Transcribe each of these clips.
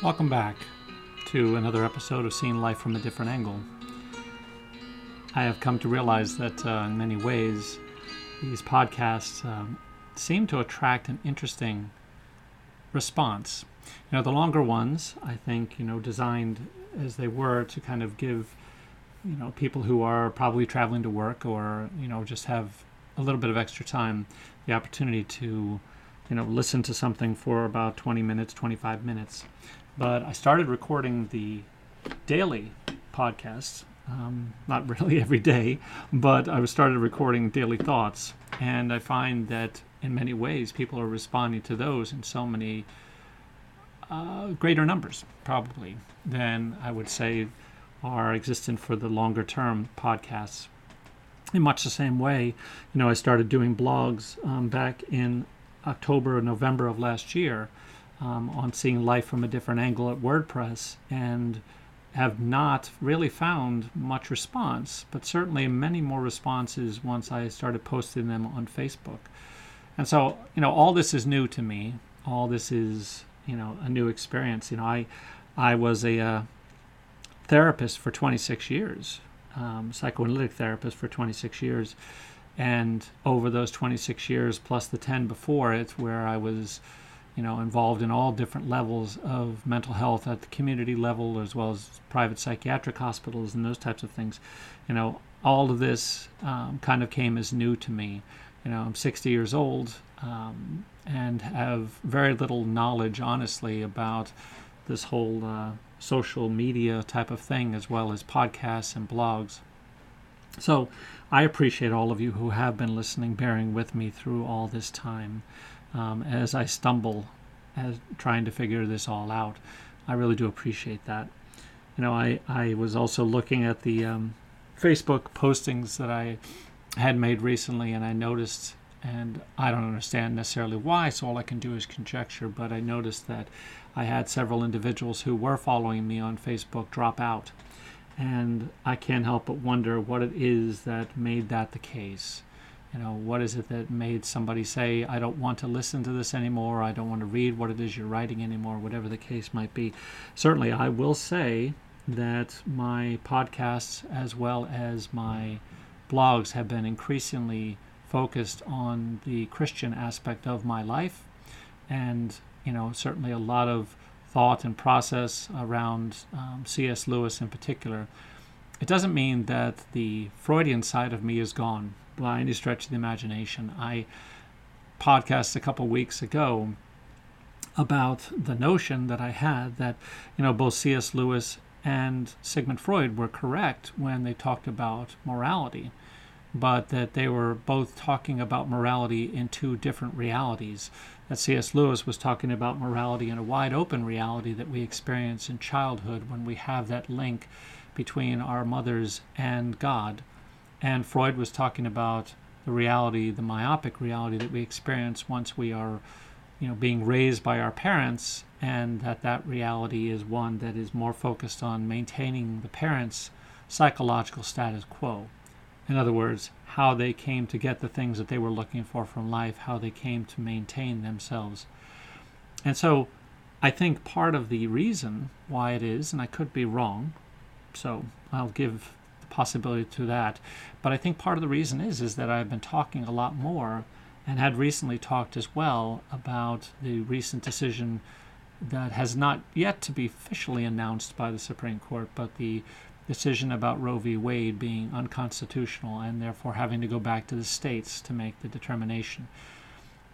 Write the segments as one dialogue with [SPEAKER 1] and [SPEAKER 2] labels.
[SPEAKER 1] Welcome back to another episode of Seeing Life from a Different Angle. I have come to realize that uh, in many ways, these podcasts um, seem to attract an interesting response. You know, the longer ones, I think, you know, designed as they were to kind of give, you know, people who are probably traveling to work or, you know, just have a little bit of extra time the opportunity to, you know, listen to something for about 20 minutes, 25 minutes. But I started recording the daily podcasts, um, not really every day, but I started recording daily thoughts. And I find that in many ways, people are responding to those in so many uh, greater numbers, probably, than I would say are existent for the longer term podcasts. In much the same way, you know, I started doing blogs um, back in October or November of last year um, on seeing life from a different angle at WordPress and have not really found much response, but certainly many more responses once I started posting them on Facebook. And so, you know, all this is new to me. All this is, you know, a new experience. You know, I, I was a uh, therapist for 26 years, um, psychoanalytic therapist for 26 years, and over those 26 years plus the 10 before it, where I was, you know, involved in all different levels of mental health at the community level as well as private psychiatric hospitals and those types of things. You know, all of this um, kind of came as new to me you know, I'm 60 years old um, and have very little knowledge, honestly, about this whole uh, social media type of thing, as well as podcasts and blogs. So I appreciate all of you who have been listening, bearing with me through all this time um, as I stumble as trying to figure this all out. I really do appreciate that. You know, I, I was also looking at the um, Facebook postings that I had made recently, and I noticed, and I don't understand necessarily why, so all I can do is conjecture, but I noticed that I had several individuals who were following me on Facebook drop out. And I can't help but wonder what it is that made that the case. You know, what is it that made somebody say, I don't want to listen to this anymore, I don't want to read what it is you're writing anymore, whatever the case might be. Certainly, I will say that my podcasts, as well as my blogs have been increasingly focused on the Christian aspect of my life, and you know certainly a lot of thought and process around um, C.S. Lewis in particular. It doesn't mean that the Freudian side of me is gone by any stretch of the imagination. I podcast a couple weeks ago about the notion that I had that you know both C.S. Lewis and Sigmund Freud were correct when they talked about morality, but that they were both talking about morality in two different realities. That C.S. Lewis was talking about morality in a wide open reality that we experience in childhood when we have that link between our mothers and God. And Freud was talking about the reality, the myopic reality that we experience once we are you know being raised by our parents and that that reality is one that is more focused on maintaining the parents psychological status quo. In other words how they came to get the things that they were looking for from life how they came to maintain themselves. And so i think part of the reason why it is and i could be wrong so i'll give possibility to that but i think part of the reason is is that i've been talking a lot more and had recently talked as well about the recent decision that has not yet to be officially announced by the Supreme Court, but the decision about Roe v. Wade being unconstitutional and therefore having to go back to the states to make the determination.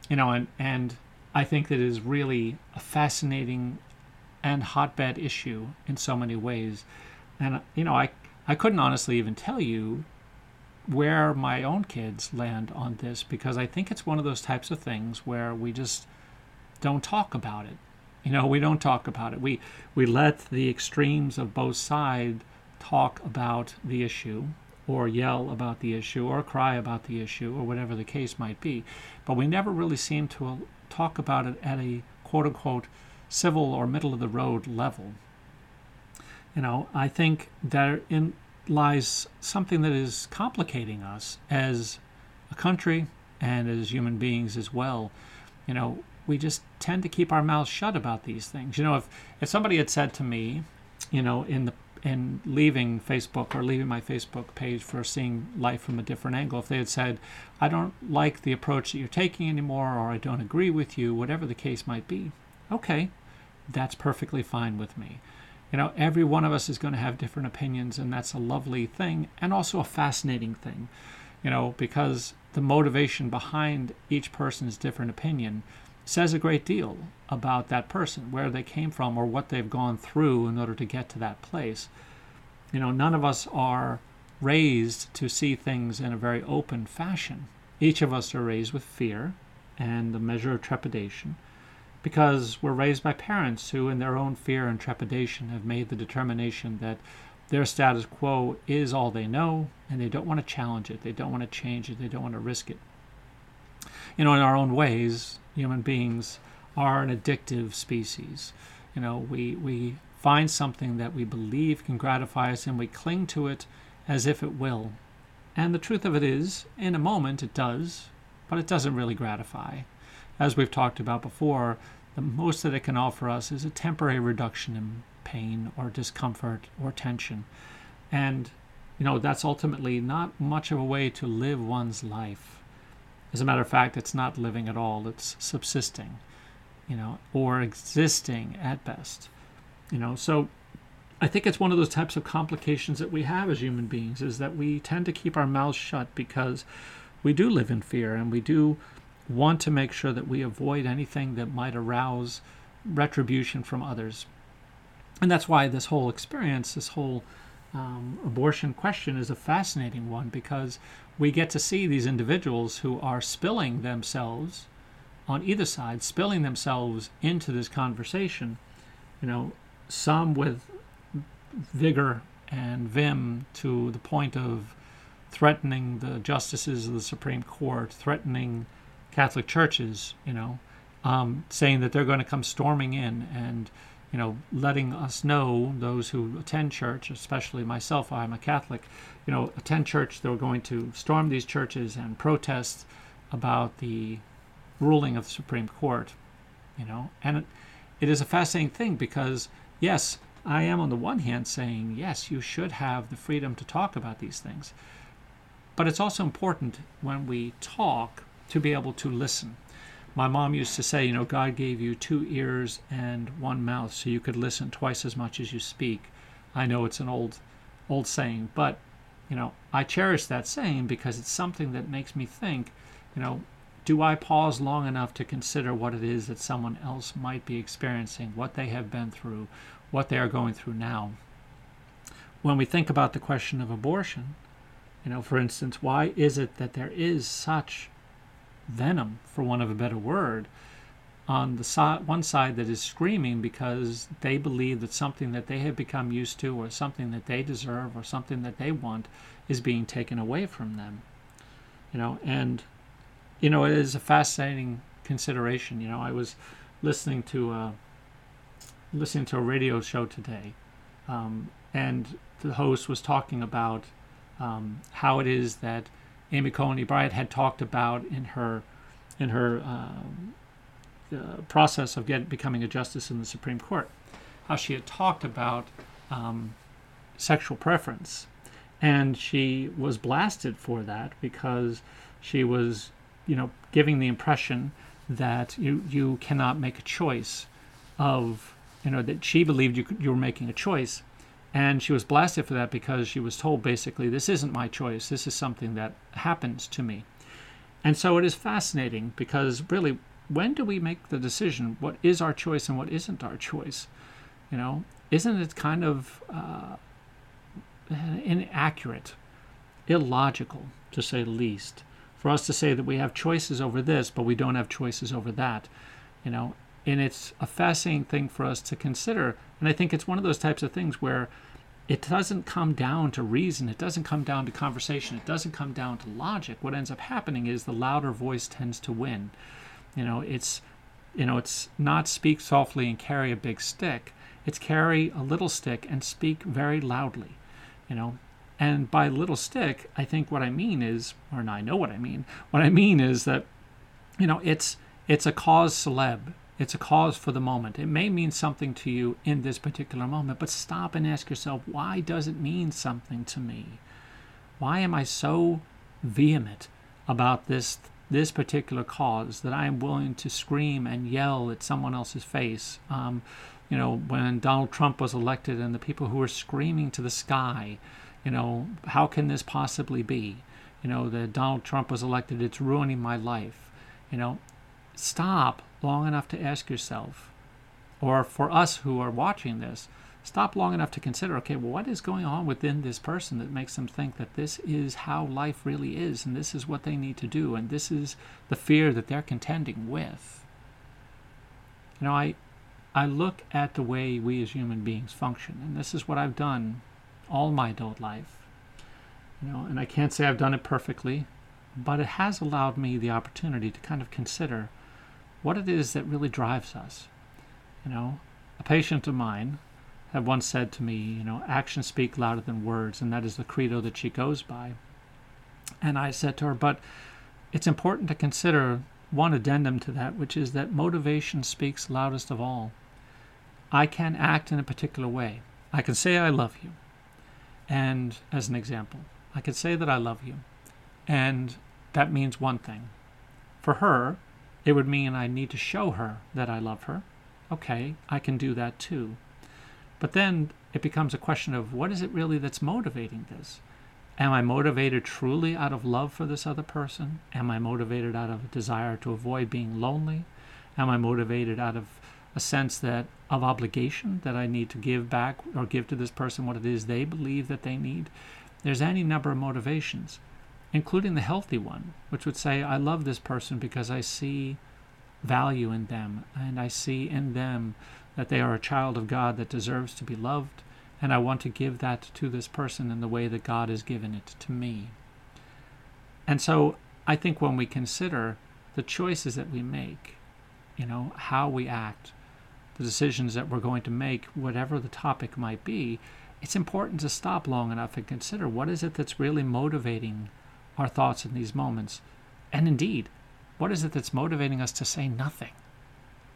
[SPEAKER 1] You know, and, and I think that is really a fascinating and hotbed issue in so many ways. And, you know, I, I couldn't honestly even tell you where my own kids land on this because I think it's one of those types of things where we just don't talk about it. You know, we don't talk about it. We we let the extremes of both sides talk about the issue or yell about the issue or cry about the issue or whatever the case might be. But we never really seem to talk about it at a quote unquote civil or middle of the road level. You know, I think that in lies something that is complicating us as a country and as human beings as well. You know, we just tend to keep our mouths shut about these things. You know, if if somebody had said to me, you know, in the in leaving Facebook or leaving my Facebook page for seeing life from a different angle, if they had said, I don't like the approach that you're taking anymore, or I don't agree with you, whatever the case might be, okay, that's perfectly fine with me. You know, every one of us is going to have different opinions, and that's a lovely thing and also a fascinating thing, you know, because the motivation behind each person's different opinion says a great deal about that person, where they came from, or what they've gone through in order to get to that place. You know, none of us are raised to see things in a very open fashion. Each of us are raised with fear and a measure of trepidation because we're raised by parents who, in their own fear and trepidation, have made the determination that their status quo is all they know and they don't want to challenge it, they don't want to change it, they don't want to risk it. You know, in our own ways, human beings are an addictive species. You know, we, we find something that we believe can gratify us and we cling to it as if it will. And the truth of it is, in a moment it does, but it doesn't really gratify. As we've talked about before, the most that it can offer us is a temporary reduction in pain or discomfort or tension. And, you know, that's ultimately not much of a way to live one's life. As a matter of fact, it's not living at all, it's subsisting, you know, or existing at best. You know, so I think it's one of those types of complications that we have as human beings is that we tend to keep our mouths shut because we do live in fear and we do want to make sure that we avoid anything that might arouse retribution from others. And that's why this whole experience, this whole um, abortion question is a fascinating one because we get to see these individuals who are spilling themselves on either side, spilling themselves into this conversation. You know, some with vigor and vim to the point of threatening the justices of the Supreme Court, threatening Catholic churches, you know, um, saying that they're going to come storming in and, you know, letting us know, those who attend church, especially myself, I'm a Catholic, you know, attend church, they're going to storm these churches and protest about the ruling of the Supreme Court, you know. And it, it is a fascinating thing because, yes, I am on the one hand saying, yes, you should have the freedom to talk about these things. But it's also important when we talk to be able to listen. My mom used to say, you know, God gave you two ears and one mouth so you could listen twice as much as you speak. I know it's an old old saying, but you know, I cherish that saying because it's something that makes me think, you know, do I pause long enough to consider what it is that someone else might be experiencing, what they have been through, what they are going through now? When we think about the question of abortion, you know, for instance, why is it that there is such venom, for want of a better word, on the side, one side that is screaming because they believe that something that they have become used to or something that they deserve or something that they want is being taken away from them you know? And you know it is a fascinating consideration you know? I was listening to a listening to a radio show today um, and the host was talking about um, how it is that amy coney barrett had talked about in her in her um, process of becoming a justice in the Supreme Court, how she had talked about um, sexual preference. And she was blasted for that because she was, you know, giving the impression that you, you cannot make a choice of, you know, that she believed you, you were making a choice. And she was blasted for that because she was told basically, this isn't my choice. This is something that happens to me. And so it is fascinating because really when do we make the decision what is our choice and what isn't our choice you know isn't it kind of uh, inaccurate illogical to say the least for us to say that we have choices over this but we don't have choices over that you know and it's a fascinating thing for us to consider and i think it's one of those types of things where it doesn't come down to reason it doesn't come down to conversation it doesn't come down to logic what ends up happening is the louder voice tends to win you know, it's you know, it's not speak softly and carry a big stick. It's carry a little stick and speak very loudly. You know, and by little stick, I think what I mean is, or I know what I mean. What I mean is that, you know, it's It's a cause celeb. It's a cause for the moment. It may mean something to you in this particular moment, but stop and ask yourself, why does it mean something to me? Why am I so vehement about this this particular cause that I am willing to scream and yell at someone else's face? Um, you know, when Donald Trump was elected and the people who were screaming to the sky, you know, how can this possibly be? You know, that Donald Trump was elected, it's ruining my life. You know, stop long enough to ask yourself, or for us who are watching this, stop long enough to consider okay, well, what is going on within this person that makes them think that this is how life really is, and this is what they need to do, and this is the fear that they're contending with? You know, I, I look at the way we as human beings function, and this is what I've done all my adult life. You know, and I can't say I've done it perfectly, but it has allowed me the opportunity to kind of consider what it is that really drives us. You know, a patient of mine had once said to me, you know, actions speak louder than words, and that is the credo that she goes by. And I said to her, but it's important to consider one addendum to that, which is that motivation speaks loudest of all. I can act in a particular way. I can say I love you. And as an example, I could say that I love you. And that means one thing. For her, it would mean I need to show her that I love her. Okay, I can do that too. But then it becomes a question of what is it really that's motivating this? Am I motivated truly out of love for this other person? Am I motivated out of a desire to avoid being lonely? Am I motivated out of a sense that of obligation that I need to give back or give to this person what it is they believe that they need? There's any number of motivations including the healthy one, which would say, I love this person because I see value in them, and I see in them that they are a child of God that deserves to be loved, and I want to give that to this person in the way that God has given it to me. And so I think when we consider the choices that we make, you know, how we act, the decisions that we're going to make, whatever the topic might be, it's important to stop long enough and consider what is it that's really motivating our thoughts in these moments. And indeed, what is it that's motivating us to say nothing?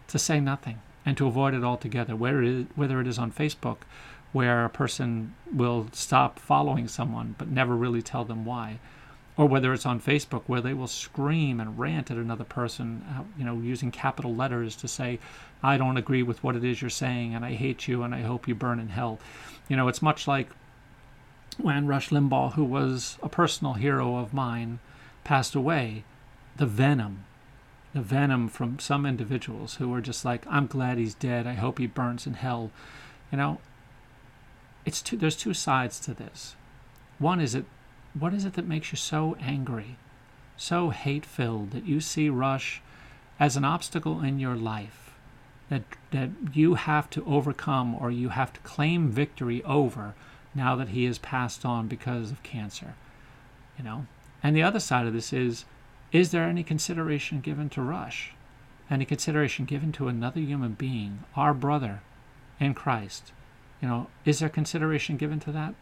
[SPEAKER 1] To say nothing and to avoid it altogether, whether it is, on Facebook, where a person will stop following someone but never really tell them why, or whether it's on Facebook where they will scream and rant at another person, uh, you know, using capital letters to say, I don't agree with what it is you're saying and I hate you and I hope you burn in hell. You know, it's much like when Rush Limbaugh, who was a personal hero of mine, passed away, the venom, the venom from some individuals who were just like, I'm glad he's dead. I hope he burns in hell. You know, it's two, there's two sides to this. One is it, what is it that makes you so angry, so hate filled that you see Rush as an obstacle in your life that, that you have to overcome or you have to claim victory over now that he has passed on because of cancer. You know? And the other side of this is is there any consideration given to Rush? Any consideration given to another human being, our brother in Christ? You know, is there consideration given to that?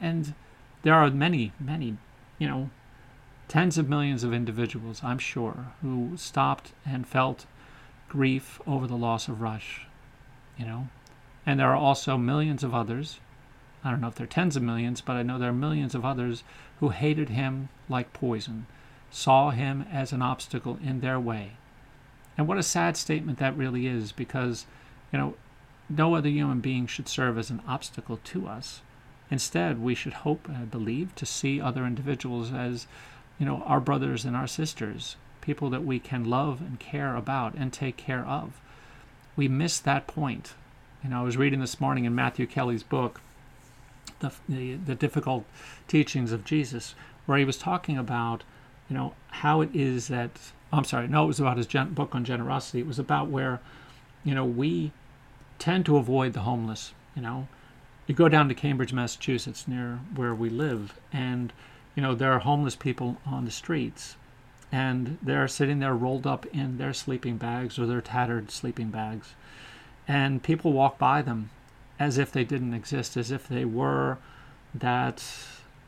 [SPEAKER 1] And there are many, many, you know, tens of millions of individuals, I'm sure, who stopped and felt grief over the loss of Rush, you know. And there are also millions of others I don't know if there are tens of millions, but I know there are millions of others who hated him like poison, saw him as an obstacle in their way. And what a sad statement that really is because, you know, no other human being should serve as an obstacle to us. Instead, we should hope and believe to see other individuals as, you know, our brothers and our sisters, people that we can love and care about and take care of. We miss that point. You know, I was reading this morning in Matthew Kelly's book, the, the, the difficult teachings of Jesus, where he was talking about, you know, how it is that I'm sorry, no, it was about his gen- book on generosity. It was about where, you know, we tend to avoid the homeless. You know, you go down to Cambridge, Massachusetts, near where we live, and you know there are homeless people on the streets, and they're sitting there rolled up in their sleeping bags or their tattered sleeping bags, and people walk by them as if they didn't exist, as if they were that,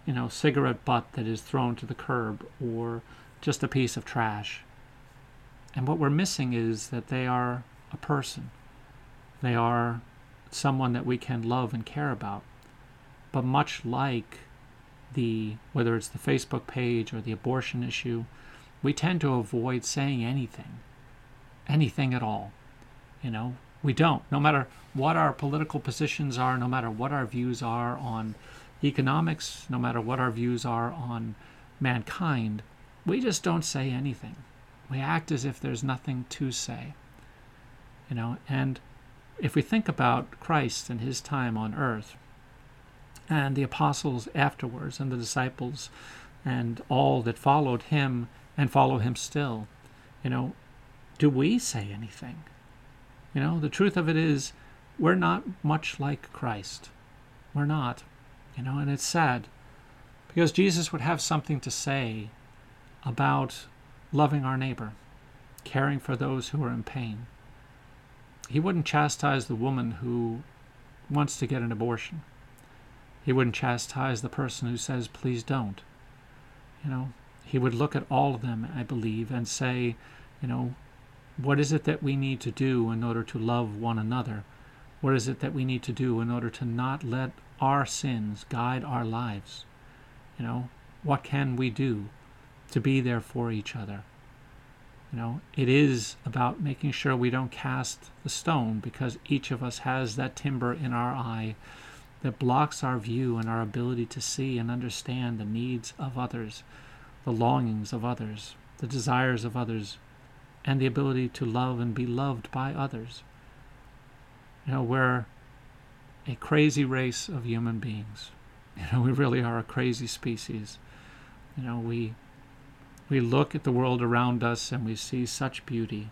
[SPEAKER 1] you know, cigarette butt that is thrown to the curb or just a piece of trash. And what we're missing is that they are a person. They are someone that we can love and care about. But much like the whether it's the Facebook page or the abortion issue, we tend to avoid saying anything. Anything at all. You know, we don't. No matter what our political positions are, no matter what our views are on economics, no matter what our views are on mankind, we just don't say anything. We act as if there's nothing to say. You know, and if we think about Christ and his time on earth, and the apostles afterwards, and the disciples, and all that followed him and follow him still, you know, do we say anything? You know, the truth of it is, we're not much like Christ. We're not. You know, and it's sad because Jesus would have something to say about loving our neighbor, caring for those who are in pain. He wouldn't chastise the woman who wants to get an abortion. He wouldn't chastise the person who says, please don't. You know, he would look at all of them, I believe, and say, you know, what is it that we need to do in order to love one another? What is it that we need to do in order to not let our sins guide our lives? You know, what can we do to be there for each other? You know, it is about making sure we don't cast the stone because each of us has that timber in our eye that blocks our view and our ability to see and understand the needs of others, the longings of others, the desires of others, and the ability to love and be loved by others. You know, we're a crazy race of human beings. You know, we really are a crazy species. You know, we we look at the world around us and we see such beauty.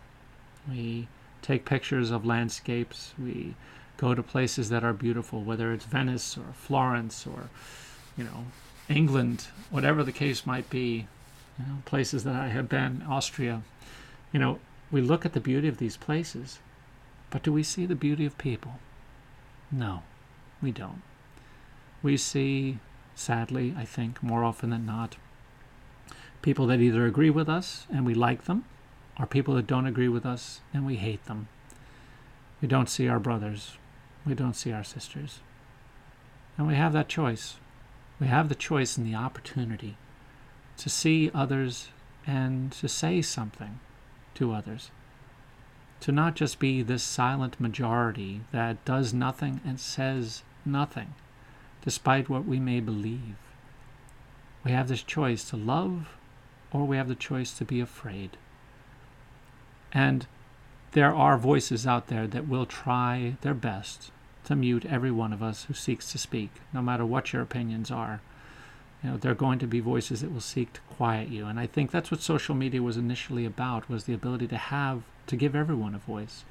[SPEAKER 1] We take pictures of landscapes. We go to places that are beautiful, whether it's Venice or Florence or, you know, England, whatever the case might be. You know, places that I have been, Austria. You know, we look at the beauty of these places, but do we see the beauty of people? No, we don't. We see, sadly, I think, more often than not, people that either agree with us and we like them, or people that don't agree with us and we hate them. We don't see our brothers. We don't see our sisters. And we have that choice. We have the choice and the opportunity to see others and to say something to others. To not just be this silent majority that does nothing and says nothing, despite what we may believe. We have this choice to love or we have the choice to be afraid. And there are voices out there that will try their best to mute every one of us who seeks to speak, no matter what your opinions are. You know, there are going to be voices that will seek to quiet you. And I think that's what social media was initially about, was the ability to have, to give everyone a voice.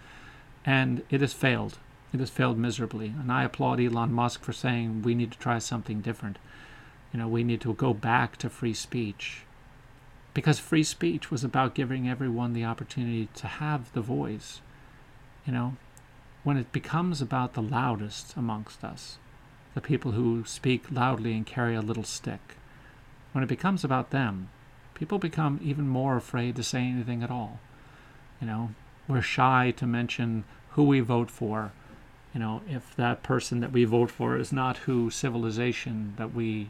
[SPEAKER 1] And it has failed. It has failed miserably. And I applaud Elon Musk for saying we need to try something different. You know, we need to go back to free speech because free speech was about giving everyone the opportunity to have the voice. You know, when it becomes about the loudest amongst us, the people who speak loudly and carry a little stick, when it becomes about them, people become even more afraid to say anything at all. You know, we're shy to mention who we vote for. You know, if that person that we vote for is not who civilization that we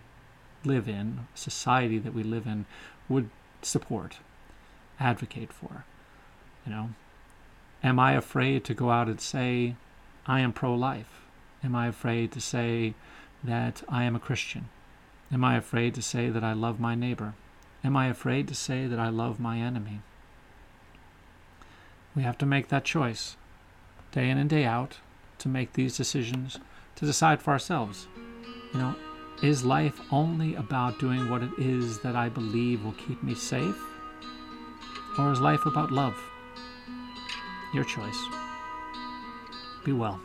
[SPEAKER 1] live in, society that we live in, would support, advocate for. You know, am I afraid to go out and say I am pro-life? Am I afraid to say that I am a Christian? Am I afraid to say that I love my neighbor? Am I afraid to say that I love my enemy? We have to make that choice, day in and day out, to make these decisions, to decide for ourselves. You know, is life only about doing what it is that I believe will keep me safe? Or is life about love? Your choice. Be well.